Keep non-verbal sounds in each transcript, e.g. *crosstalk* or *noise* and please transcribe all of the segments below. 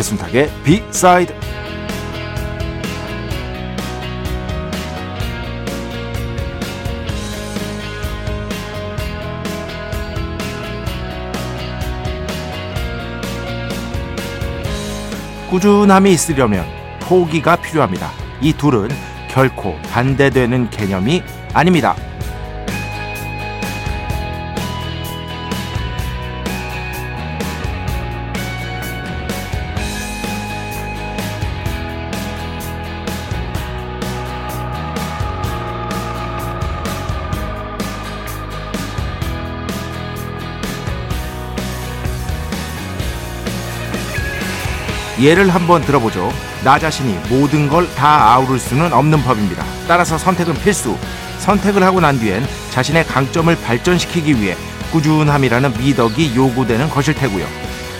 배순탁의 비사이드 꾸준함이 있으려면 포기가 필요합니다. 이 둘은 결코 반대되는 개념이 아닙니다. 예를 한번 들어보죠. 나 자신이 모든 걸 다 아우를 수는 없는 법입니다. 따라서 선택은 필수. 선택을 하고 난 뒤엔 자신의 강점을 발전시키기 위해 꾸준함이라는 미덕이 요구되는 것일 테고요.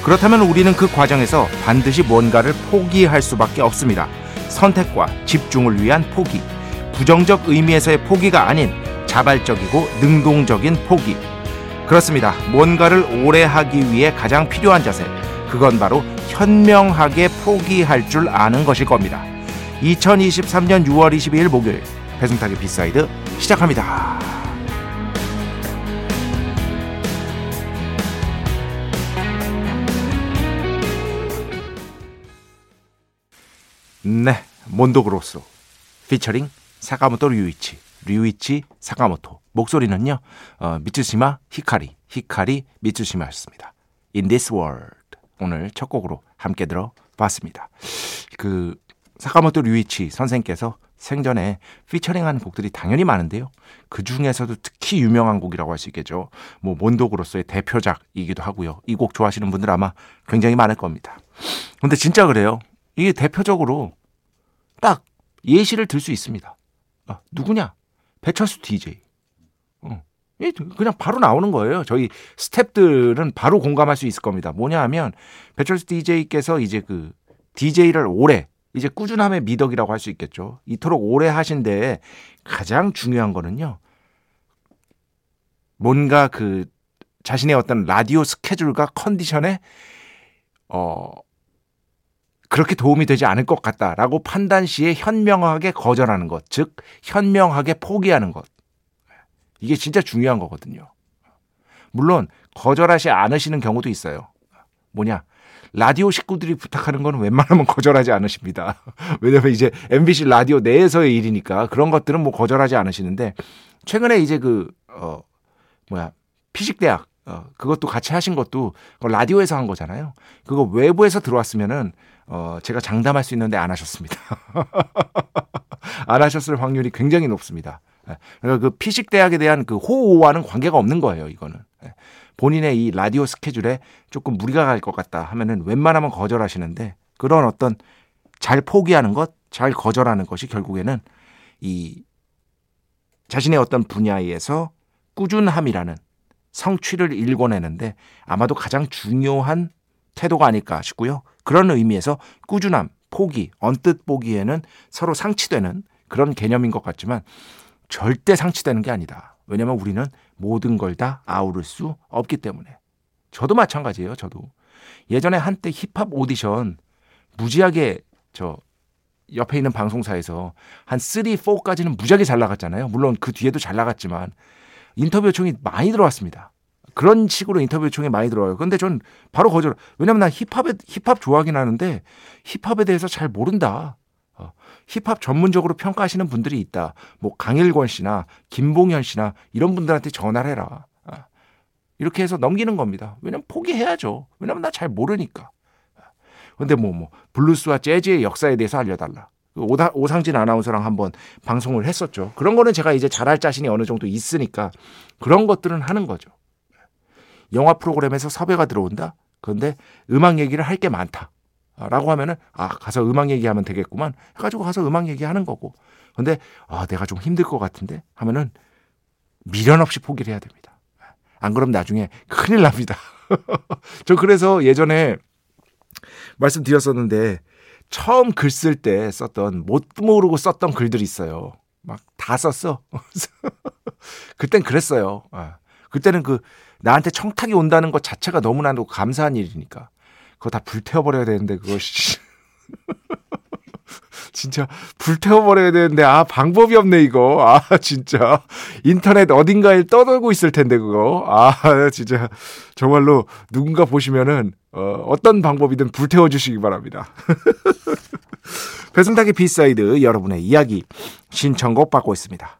그렇다면 우리는 그 과정에서 반드시 뭔가를 포기할 수밖에 없습니다. 선택과 집중을 위한 포기. 부정적 의미에서의 포기가 아닌 자발적이고 능동적인 포기. 그렇습니다. 뭔가를 오래 하기 위해 가장 필요한 자세. 그건 바로 현명하게 포기할 줄 아는 것일 겁니다. 2023년 6월 22일 목요일 배순탁의 B side 시작합니다. 네, 몬도 그로소 피처링 사카모토 류이치 류이치 사카모토 목소리는요 어, 미츠시마 히카리 히카리 미츠시마였습니다. In this world 오늘 첫 곡으로 함께 들어봤습니다. 그 사카모토 류이치 선생께서 생전에 피처링한 곡들이 당연히 많은데요. 그 중에서도 특히 유명한 곡이라고 할 수 있겠죠. 뭐 몬도그로서의 대표작이기도 하고요. 이 곡 좋아하시는 분들 아마 굉장히 많을 겁니다. 근데 진짜 그래요. 이게 대표적으로 딱 예시를 들 수 있습니다. 아, 누구냐? 배철수 DJ. 어. 그냥 바로 나오는 거예요. 저희 스탭들은 바로 공감할 수 있을 겁니다. 뭐냐 하면 배철수 DJ께서 이제 그 DJ를 오래 이제 꾸준함의 미덕이라고 할 수 있겠죠. 이토록 오래 하신 데에 가장 중요한 거는요. 뭔가 그 자신의 어떤 라디오 스케줄과 컨디션에 어 그렇게 도움이 되지 않을 것 같다라고 판단 시에 현명하게 거절하는 것, 즉 현명하게 포기하는 것. 이게 진짜 중요한 거거든요. 물론 거절하지 않으시는 경우도 있어요. 뭐냐? 라디오 식구들이 부탁하는 건 웬만하면 거절하지 않으십니다. *laughs* 왜냐면 이제 MBC 라디오 내에서의 일이니까 그런 것들은 뭐 거절하지 않으시는데 최근에 이제 그, 어, 뭐야, 피식대학, 어, 그것도 같이 하신 것도 라디오에서 한 거잖아요. 그거 외부에서 들어왔으면은, 어, 제가 장담할 수 있는데 안 하셨습니다. *laughs* 안 하셨을 확률이 굉장히 높습니다. 예. 그러니까 그 피식 대학에 대한 그 호호와는 관계가 없는 거예요, 이거는. 예. 본인의 이 라디오 스케줄에 조금 무리가 갈 것 같다 하면은 웬만하면 거절하시는데 그런 어떤 잘 포기하는 것, 잘 거절하는 것이 결국에는 이 자신의 어떤 분야에서 꾸준함이라는 성취를 일궈내는데 아마도 가장 중요한 태도가 아닐까 싶고요. 그런 의미에서 꾸준함, 포기, 언뜻 보기에는 서로 상치되는 그런 개념인 것 같지만 절대 상치되는 게 아니다. 왜냐하면 우리는 모든 걸 다 아우를 수 없기 때문에. 저도 마찬가지예요. 저도 예전에 한때 힙합 오디션 무지하게 저 옆에 있는 방송사에서 한 3, 4까지는 무지하게 잘 나갔잖아요. 물론 그 뒤에도 잘 나갔지만 인터뷰 요청이 많이 들어왔습니다. 그런 식으로 인터뷰 요청이 많이 들어와요. 근데 전 바로 거절. 왜냐면 난 힙합에 힙합 좋아하긴 하는데 힙합에 대해서 잘 모른다. 어, 힙합 전문적으로 평가하시는 분들이 있다. 뭐 강일권 씨나 김봉현 씨나 이런 분들한테 전화를 해라. 어, 이렇게 해서 넘기는 겁니다. 왜냐면 포기해야죠. 왜냐면 나 잘 모르니까. 근데 뭐, 뭐, 블루스와 재즈의 역사에 대해서 알려달라. 그 오다, 오상진 아나운서랑 한번 방송을 했었죠. 그런 거는 제가 이제 잘할 자신이 어느 정도 있으니까 그런 것들은 하는 거죠. 영화 프로그램에서 섭외가 들어온다? 그런데 음악 얘기를 할 게 많다. 라고 하면은, 아, 가서 음악 얘기하면 되겠구만. 해가지고 가서 음악 얘기하는 거고. 근데, 아, 내가 좀 힘들 것 같은데? 하면은 미련 없이 포기를 해야 됩니다. 안 그럼 나중에 큰일 납니다. *laughs* 저 그래서 예전에 말씀드렸었는데, 처음 글 쓸 때 썼던, 못 모르고 썼던 글들이 있어요. 막 다 썼어. *laughs* 그땐 그랬어요. 아, 그때는 그, 나한테 청탁이 온다는 것 자체가 너무나도 감사한 일이니까. 그거 다 불태워버려야 되는데, 그거, *laughs* 진짜 불태워버려야 되는데, 아, 방법이 없네, 이거. 아, 진짜. 인터넷 어딘가에 떠돌고 있을 텐데, 그거. 아, 진짜. 정말로 누군가 보시면은, 어, 어떤 방법이든 불태워 주시기 바랍니다. *laughs* 배순탁의 B side 여러분의 이야기 신청곡 받고 있습니다.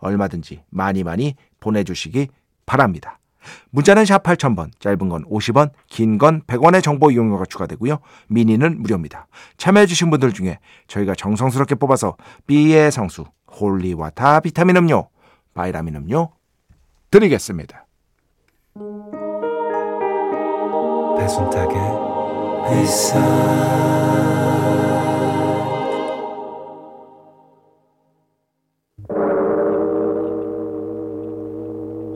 얼마든지 많이 많이 보내주시기 바랍니다. 문자는 샵 8000번, 짧은 건 50원, 긴 건 100원의 정보 이용료가 추가되고요. 미니는 무료입니다. 참여해주신 분들 중에 저희가 정성스럽게 뽑아서 B의 성수, holy water 비타민 음료, 바이라민 음료 드리겠습니다. 배순탁의 B side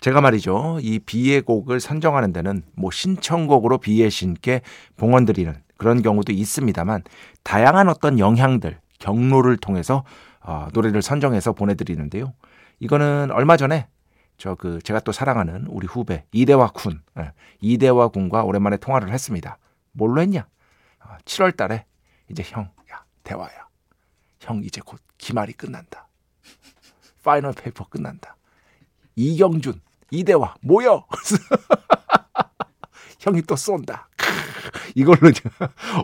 제가 말이죠. 이 비의 곡을 선정하는 데는 뭐 신청곡으로 비의 신께 봉헌 드리는 그런 경우도 있습니다만 다양한 어떤 영향들, 경로를 통해서 어, 노래를 선정해서 보내드리는데요. 이거는 얼마 전에 저 그 제가 또 사랑하는 우리 후배 이대화 군, 예, 이대화 군과 오랜만에 통화를 했습니다. 뭘로 했냐? 7월 어, 달에 이제 형, 야, 대화야. 형 이제 곧 기말이 끝난다. *laughs* final paper 끝난다. 이경준, 이대화 모여. *laughs* 형이 또 쏜다. 이걸로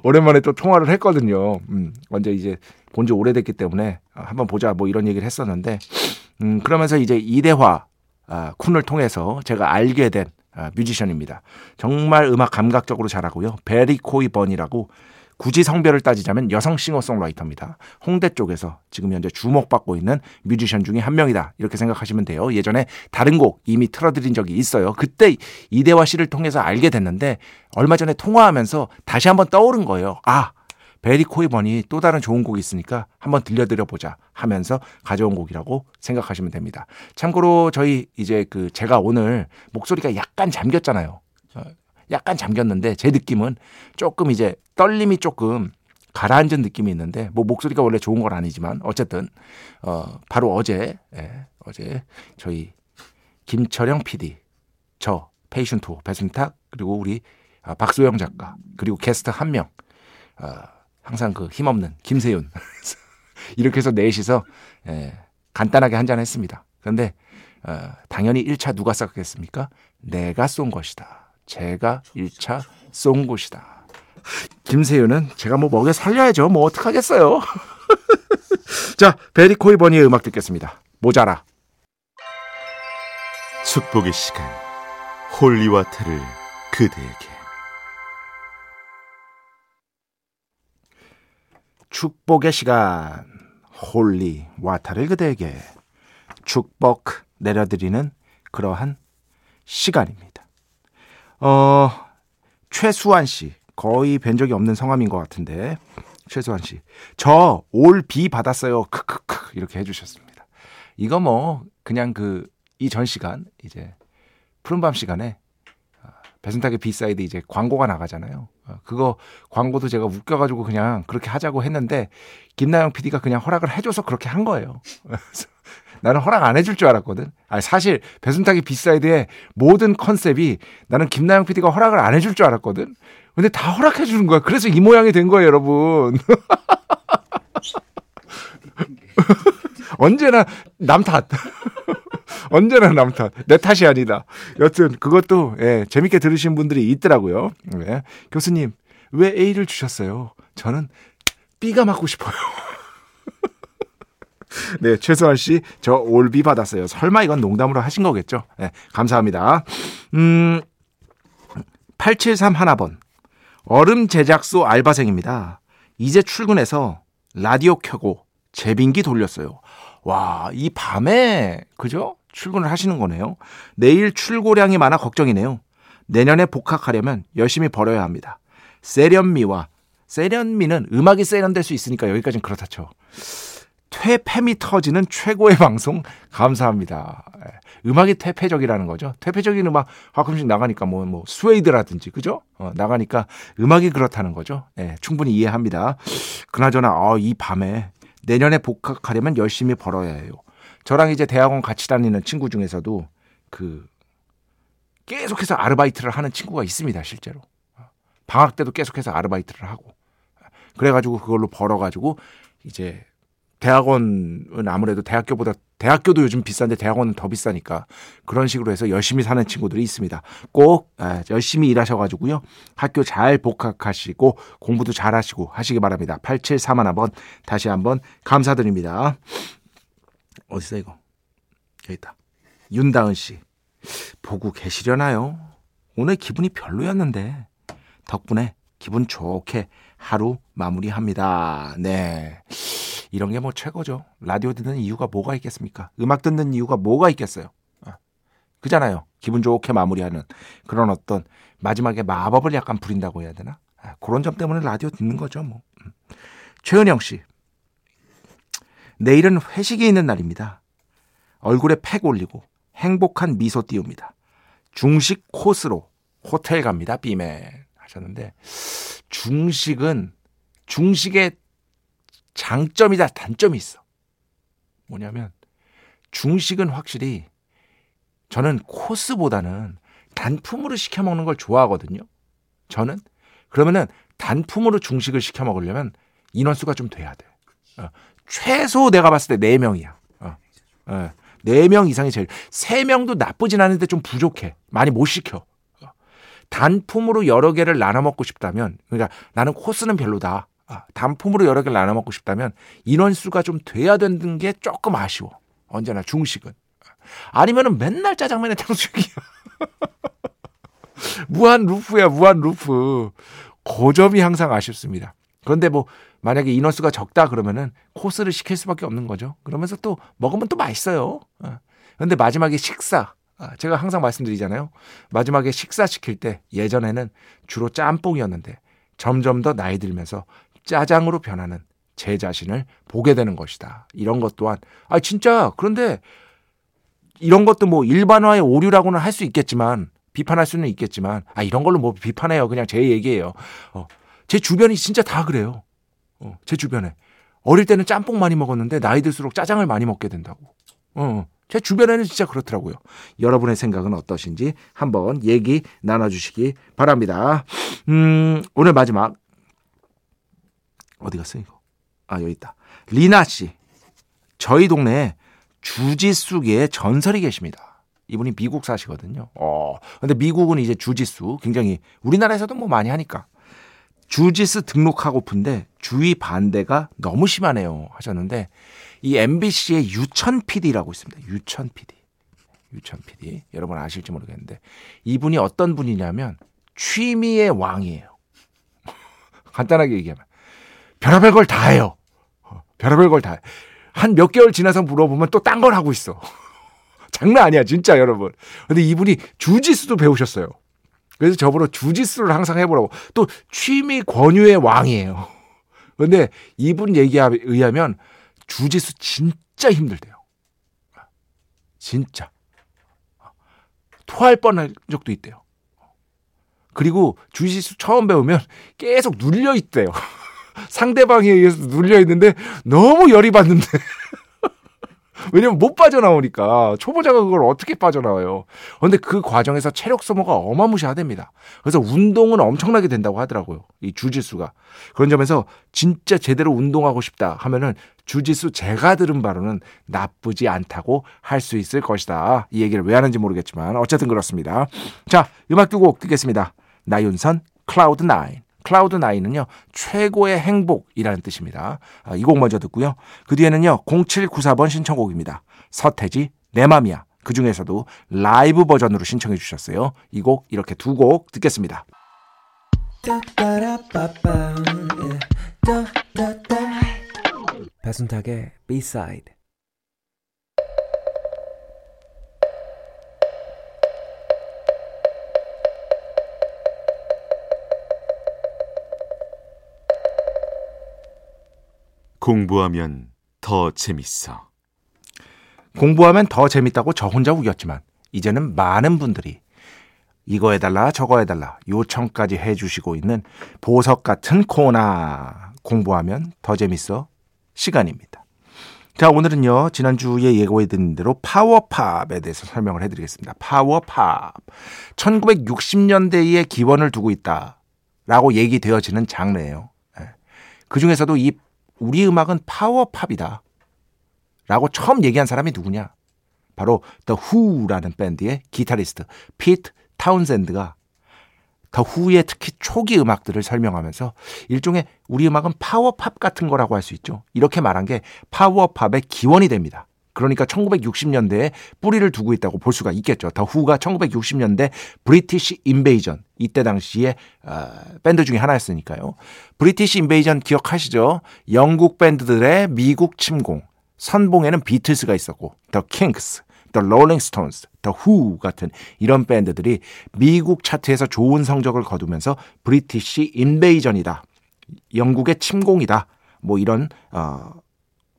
오랜만에 또 통화를 했거든요. 음, 언제 이제 본 지 오래됐기 때문에 한번 보자 뭐 이런 얘기를 했었는데, 음, 그러면서 이제 이대화 아, 군을 통해서 제가 알게 된 아, 뮤지션입니다. 정말 음악 감각적으로 잘하고요. 베리코이버니라고 굳이 성별을 따지자면 여성 싱어송라이터입니다. 홍대 쪽에서 지금 현재 주목받고 있는 뮤지션 중에 한 명이다. 이렇게 생각하시면 돼요. 예전에 다른 곡 이미 틀어드린 적이 있어요. 그때 이대화 씨를 통해서 알게 됐는데 얼마 전에 통화하면서 다시 한번 떠오른 거예요. 아, 베리 코이번이 또 다른 좋은 곡이 있으니까 한번 들려드려 보자 하면서 가져온 곡이라고 생각하시면 됩니다. 참고로 저희 이제 그 제가 오늘 목소리가 약간 잠겼잖아요. 약간 잠겼는데 제 느낌은 조금 이제 떨림이 조금 가라앉은 느낌이 있는데 뭐 목소리가 원래 좋은 건 아니지만 어쨌든 어 바로 어제 예, 어제 저희 김철영 PD 저 페이션토 배승탁 그리고 우리 아, 박소영 작가 그리고 게스트 한명 어, 항상 그 힘없는 김세윤 *laughs* 이렇게 해서 넷이서 예, 간단하게 한 잔 했습니다. 그런데 어, 당연히 1차 누가 싹겠습니까 내가 쏜 것이다. 제가 1차 쏜 곳이다. 김세윤은 제가 뭐 먹여 살려야죠. 뭐 어떡하겠어요. *laughs* 자, 베리 코이버니의 음악 듣겠습니다. 모자라. 축복의 시간. holy water를 그대에게. 축복의 시간. holy water를 그대에게 축복 내려드리는 그러한 시간입니다. 어, 최수환 씨. 거의 뵌 적이 없는 성함인 것 같은데. 최수환 씨. 저 올 비 받았어요. 크크크. 이렇게 해주셨습니다. 이거 뭐, 그냥 그, 이전 시간 이제 푸른밤 시간에 아, 배순탁의 B side 이제 광고가 나가잖아요. 어, 그거 광고도 제가 웃겨가지고 그냥 그렇게 하자고 했는데 김나영 PD가 그냥 허락을 해줘서 그렇게 한 거예요. 나는 허락 안 해줄 줄 알았거든. 아니, 사실 배순탁의 B side의 모든 컨셉이 나는 김나영 PD가 허락을 안 해줄 줄 알았거든. 근데 다 허락해 주는 거야. 그래서 이 모양이 된 거예요, 여러분. *laughs* 언제나 남 탓. *laughs* 언제나 남 탓. 내 탓이 아니다. 여튼 그것도 예, 재밌게 들으신 분들이 있더라고요. 예. 교수님 왜 A를 주셨어요? 저는 B가 맞고 싶어요. *laughs* *laughs* 네, 최소한 씨, 저 올비 받았어요. 설마 이건 농담으로 하신 거겠죠? 네, 감사합니다. 음, 873 하나번. 얼음 제작소 알바생입니다. 이제 출근해서 라디오 켜고 제빙기 돌렸어요. 와, 이 밤에, 그죠? 출근을 하시는 거네요. 내일 출고량이 많아 걱정이네요. 내년에 복학하려면 열심히 벌어야 합니다. 세련미와 세련미는 음악이 세련될 수 있으니까 여기까지는 그렇다 쳐. 퇴폐미 터지는 최고의 *laughs* 방송 감사합니다. 예. 음악이 퇴폐적이라는 거죠. 퇴폐적인 음악 가끔씩 나가니까 뭐, 뭐, 스웨이드라든지, 그죠? 어, 나가니까 음악이 그렇다는 거죠. 예, 충분히 이해합니다. 그나저나, 어, 이 밤에 내년에 복학하려면 열심히 벌어야 해요. 저랑 이제 대학원 같이 다니는 친구 중에서도 그 계속해서 아르바이트를 하는 친구가 있습니다, 실제로. 방학 때도 계속해서 아르바이트를 하고. 그래가지고 그걸로 벌어가지고 이제 대학원은 아무래도 대학교보다 대학교도 요즘 비싼데 대학원은 더 비싸니까 그런 식으로 해서 열심히 사는 친구들이 있습니다. 꼭 아, 열심히 일하셔가지고요. 학교 잘 복학하시고 공부도 잘 하시고 하시기 바랍니다. 8731번 다시 한번 감사드립니다. 어디서 이거? 여기 있다. 윤다은 씨. 보고 계시려나요? 오늘 기분이 별로였는데 덕분에 기분 좋게 하루 마무리합니다. 네. 이런 게 뭐 최고죠. 라디오 듣는 이유가 뭐가 있겠습니까? 음악 듣는 이유가 뭐가 있겠어요? 어. 그잖아요. 기분 좋게 마무리하는 그런 어떤 마지막에 마법을 약간 부린다고 해야 되나? 아, 그런 점 때문에 라디오 듣는 거죠. 뭐. 음. 최은영 씨. 내일은 회식이 있는 날입니다. 얼굴에 팩 올리고 행복한 미소 띄웁니다. 중식 코스로 호텔 갑니다. 비맨 하셨는데 중식은 중식의 장점이다 단점이 있어. 뭐냐면 중식은 확실히 저는 코스보다는 단품으로 시켜 먹는 걸 좋아하거든요. 저는 그러면은 단품으로 중식을 시켜 먹으려면 인원수가 좀 돼야 돼. 어, 최소 내가 봤을 때 4명이야. 어, 어, 4명 이상이 제일 3명도 나쁘진 않은데 좀 부족해. 많이 못 시켜. 어, 단품으로 여러 개를 나눠 먹고 싶다면 그러니까 나는 코스는 별로다. 아, 단품으로 여러 개를 나눠 먹고 싶다면 인원수가 좀 돼야 되는 게 조금 아쉬워. 언제나 중식은. 아니면은 맨날 짜장면에 탕수육이야. *laughs* 무한 루프야, 무한 루프. 그 점이 항상 아쉽습니다. 그런데 뭐 만약에 인원수가 적다 그러면은 코스를 시킬 수밖에 없는 거죠. 그러면서 또 먹으면 또 맛있어요. 그런데 마지막에 식사. 아, 제가 항상 말씀드리잖아요. 마지막에 식사 시킬 때 예전에는 주로 짬뽕이었는데 점점 더 나이 들면서 짜장으로 변하는 제 자신을 보게 되는 것이다. 이런 것 또한 아 진짜 그런데 이런 것도 뭐 일반화의 오류라고는 할 수 있겠지만 비판할 수는 있겠지만 아 이런 걸로 뭐 비판해요. 그냥 제 얘기예요. 어, 제 주변이 진짜 다 그래요. 어, 제 주변에 어릴 때는 짬뽕 많이 먹었는데 나이 들수록 짜장을 많이 먹게 된다고. 어, 제 주변에는 진짜 그렇더라고요. 여러분의 생각은 어떠신지 한번 얘기 나눠주시기 바랍니다. 음, 오늘 마지막 어디 갔어 이거? 아 여기 있다. 리나 씨. 저희 동네에 주짓수계의 전설이 계십니다. 이분이 미국 사시거든요. 어. 근데 미국은 이제 주짓수 굉장히 우리나라에서도 뭐 많이 하니까 주짓수 등록하고픈데 주위 반대가 너무 심하네요 하셨는데 이 MBC의 유천 PD라고 있습니다. 유천 PD. 유천 PD. 여러분 아실지 모르겠는데 이분이 어떤 분이냐면 취미의 왕이에요. *laughs* 간단하게 얘기하면 별의별 걸 다 해요. 어, 별의별 걸다 해. 한몇 개월 지나서 물어보면 또 딴 걸 하고 있어. *laughs* 장난 아니야, 진짜 여러분. 근데 이분이 주짓수도 배우셨어요. 그래서 저보러 주짓수를 항상 해보라고. 또 취미 권유의 왕이에요. *laughs* 근데 이분 얘기에 의하면 주짓수 진짜 힘들대요. 진짜. 토할 뻔한 적도 있대요. 그리고 주짓수 처음 배우면 계속 눌려 있대요. *laughs* 상대방에 의해서 눌려 있는데 너무 열이 받는데 *laughs* 왜냐면 못 빠져나오니까 초보자가 그걸 어떻게 빠져나와요. 그런데 그 과정에서 체력 소모가 어마무시하답니다. 그래서 운동은 엄청나게 된다고 하더라고요. 이 주짓수가. 그런 점에서 진짜 제대로 운동하고 싶다 하면은 주짓수 제가 들은 바로는 나쁘지 않다고 할 수 있을 것이다. 이 얘기를 왜 하는지 모르겠지만 어쨌든 그렇습니다. 자, 음악 두곡 듣겠습니다. 나윤선 Cloud Nine. Cloud Nine은요 최고의 행복이라는 뜻입니다. 아, 이곡 먼저 듣고요. 그 뒤에는요 0794번 신청곡입니다. 서태지 내 맘이야. 그 중에서도 라이브 버전으로 신청해 주셨어요. 이 곡 이렇게 두 곡 듣겠습니다. 배순탁의 B-side 공부하면 더 재밌어. 공부하면 더 재밌다고 저 혼자 우겼지만 이제는 많은 분들이 이거 해달라 저거 해달라 요청까지 해주시고 있는 보석 같은 코너 공부하면 더 재밌어 시간입니다. 자 오늘은요 지난주에 예고해드린 대로 파워팝에 대해서 설명을 해드리겠습니다. 파워팝 1960년대에 기원을 두고 있다라고 얘기되어지는 장르예요. 예. 그 중에서도 이 우리 음악은 파워팝이다. 라고 처음 얘기한 사람이 누구냐? 바로 The Who라는 밴드의 기타리스트 피트 타운샌드가 The Who의 특히 초기 음악들을 설명하면서 일종의 우리 음악은 파워팝 같은 거라고 할 수 있죠. 이렇게 말한 게 파워팝의 기원이 됩니다. 그러니까 1960년대에 뿌리를 두고 있다고 볼 수가 있겠죠. The Who가 1960년대 British Invasion 이때 당시에 어, 밴드 중에 하나였으니까요. British Invasion 기억하시죠? 영국 밴드들의 미국 침공. 선봉에는 비틀스가 있었고 The Kinks, The Rolling Stones, The Who 같은 이런 밴드들이 미국 차트에서 좋은 성적을 거두면서 British Invasion이다. 영국의 침공이다. 뭐 이런 어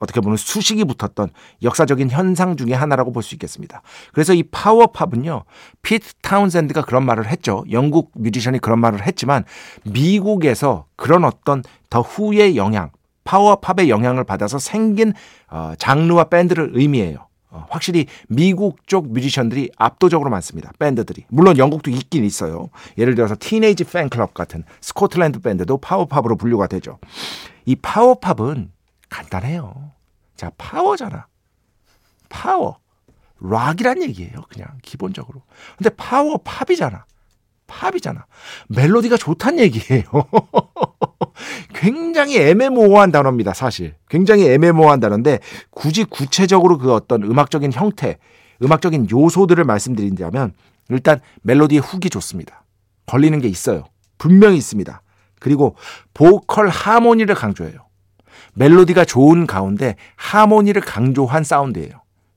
어떻게 보면 수식이 붙었던 역사적인 현상 중의 하나라고 볼 수 있겠습니다. 그래서 이 파워팝은요, 피트 타운샌드가 그런 말을 했죠. 영국 뮤지션이 그런 말을 했지만 미국에서 그런 어떤 The Who의 영향, power pop의 영향을 받아서 생긴 어, 장르와 밴드를 의미해요. 어, 확실히 미국 쪽 뮤지션들이 압도적으로 많습니다. 밴드들이. 물론 영국도 있긴 있어요. 예를 들어서 Teenage Fanclub 같은 스코틀랜드 밴드도 파워팝으로 분류가 되죠. 이 파워팝은 간단해요. 자, 파워잖아. 파워. 락이란 얘기예요. 그냥 기본적으로. 근데 power pop이잖아. 팝이잖아. 멜로디가 좋단 얘기예요. *laughs* 굉장히 애매모호한 단어입니다, 사실. 굉장히 애매모호한 단어인데 굳이 구체적으로 그 어떤 음악적인 형태, 음악적인 요소들을 말씀드린다면 일단 멜로디의 hook이 좋습니다. 걸리는 게 있어요. 분명히 있습니다. 그리고 보컬 하모니를 강조해요. 멜로디가 좋은 가운데 하모니를 강조한 사운드예요.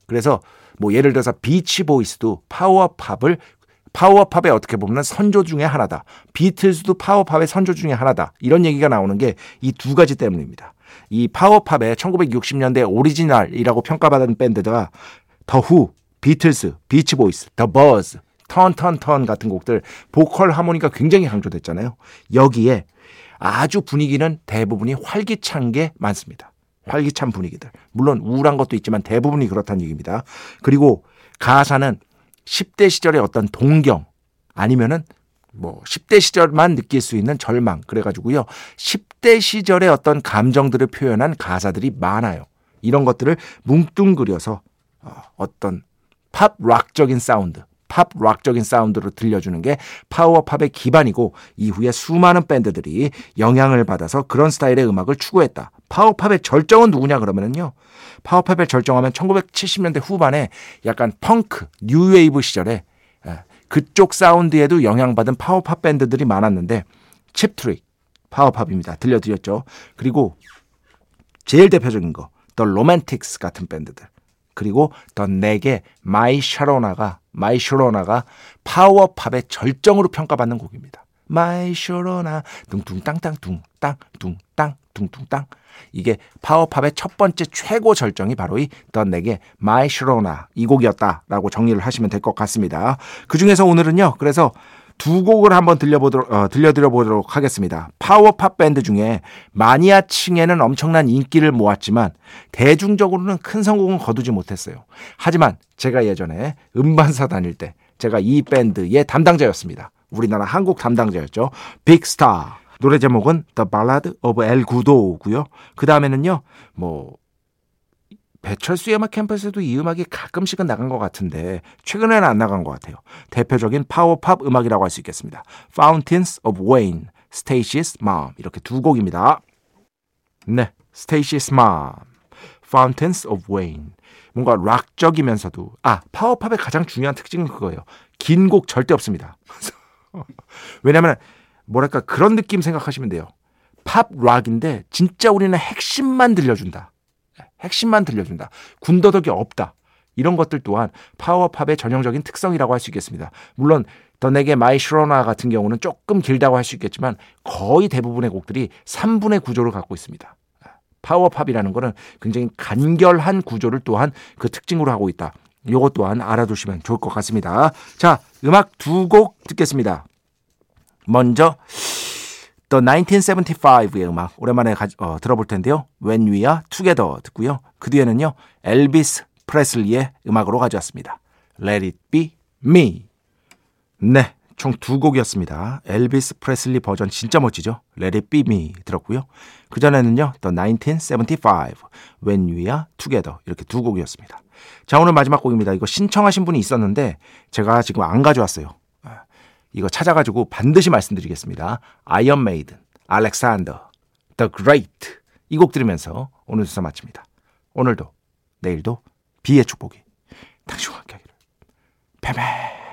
그래서 뭐 예를 들어서 비치 보이스도 파워팝을 파워팝의 어떻게 보면 선조 중에 하나다. 비틀즈도 power pop의 선조 중에 하나다. 이런 얘기가 나오는 게 이 두 가지 때문입니다. 이 power pop의 1960년대 오리지널이라고 평가받은 밴드가 The Who, 비틀스, 비치 보이스, The Byrds, 턴턴턴 같은 곡들 보컬 하모니가 굉장히 강조됐잖아요. 여기에 아주 분위기는 대부분이 활기찬 게 많습니다. 활기찬 분위기들. 물론 우울한 것도 있지만 대부분이 그렇다는 얘기입니다. 그리고 가사는 10대 시절의 어떤 동경 아니면은 뭐 10대 시절만 느낄 수 있는 절망 그래가지고요 10대 시절의 어떤 감정들을 표현한 가사들이 많아요. 이런 것들을 뭉뚱그려서 어, 어떤 팝 락적인 사운드 팝 락적인 사운드로 들려주는 게 power pop의 기반이고 이후에 수많은 밴드들이 영향을 받아서 그런 스타일의 음악을 추구했다. power pop의 절정은 누구냐 그러면은요. power pop의 절정하면 1970년대 후반에 약간 펑크, 뉴웨이브 시절에 예, 그쪽 사운드에도 영향받은 파워팝 밴드들이 많았는데 Cheap Trick power pop입니다. 들려드렸죠. 그리고 제일 대표적인 거, The Romantics 같은 밴드들. 그리고 더 내게 마이 샤로나가 마이 샤로나가 파워팝의 절정으로 평가받는 곡입니다. My Sharona 둥둥 땅땅 둥 둥둥땅 둥땅 둥둥땅 이게 파워팝의 첫 번째 최고 절정이 바로 이 The Knack의 My Sharona 이 곡이었다라고 정리를 하시면 될 것 같습니다. 그 중에서 오늘은요. 그래서 두 곡을 한번 들려보도록 어, 들려드려 보도록 하겠습니다. 파워팝 밴드 중에 마니아층에는 엄청난 인기를 모았지만 대중적으로는 큰 성공은 거두지 못했어요. 하지만 제가 예전에 음반사 다닐 때 제가 이 밴드의 담당자였습니다. 우리나라 한국 담당자였죠. 빅스타. 노래 제목은 The Ballad of El Gudo고요. 그 다음에는요, 뭐 배철수의 음악 캠퍼스에도 이 음악이 가끔씩은 나간 것 같은데 최근에는 안 나간 것 같아요. 대표적인 파워팝 음악이라고 할 수 있겠습니다. Fountains of Wayne, Stacy's Mom 이렇게 두 곡입니다. 네, Stacy's Mom, Fountains of Wayne 뭔가 락적이면서도 아 파워팝의 가장 중요한 특징은 그거예요. 긴 곡 절대 없습니다. *laughs* 왜냐하면 뭐랄까 그런 느낌 생각하시면 돼요. 팝 락인데 진짜 우리는 핵심만 들려준다. 핵심만 들려준다. 군더더기 없다. 이런 것들 또한 파워팝의 전형적인 특성이라고 할 수 있겠습니다. 물론 The Knack의 My Sharona 같은 경우는 조금 길다고 할 수 있겠지만 거의 대부분의 곡들이 3분의 구조를 갖고 있습니다. power pop이라는 것은 굉장히 간결한 구조를 또한 그 특징으로 하고 있다. 이것 또한 알아두시면 좋을 것 같습니다. 자, 음악 두 곡 듣겠습니다. 먼저 The 1975의 음악 오랜만에 가, 어, 들어볼 텐데요. When We Are Together 듣고요. 그 뒤에는요. 엘비스 프레슬리의 음악으로 가져왔습니다. Let It Be Me. 네, 총 두 곡이었습니다. 엘비스 프레슬리 버전 진짜 멋지죠? Let It Be Me 들었고요. 그 전에는요. The 1975, When We Are Together 이렇게 두 곡이었습니다. 자, 오늘 마지막 곡입니다. 이거 신청하신 분이 있었는데 제가 지금 안 가져왔어요. 이거 찾아가지고 반드시 말씀드리겠습니다. Iron Maiden, 알렉산더, The Great 이 곡 들으면서 오늘 수사 마칩니다. 오늘도 내일도 비의 축복이 당신과 함께하기를. 뱀뱀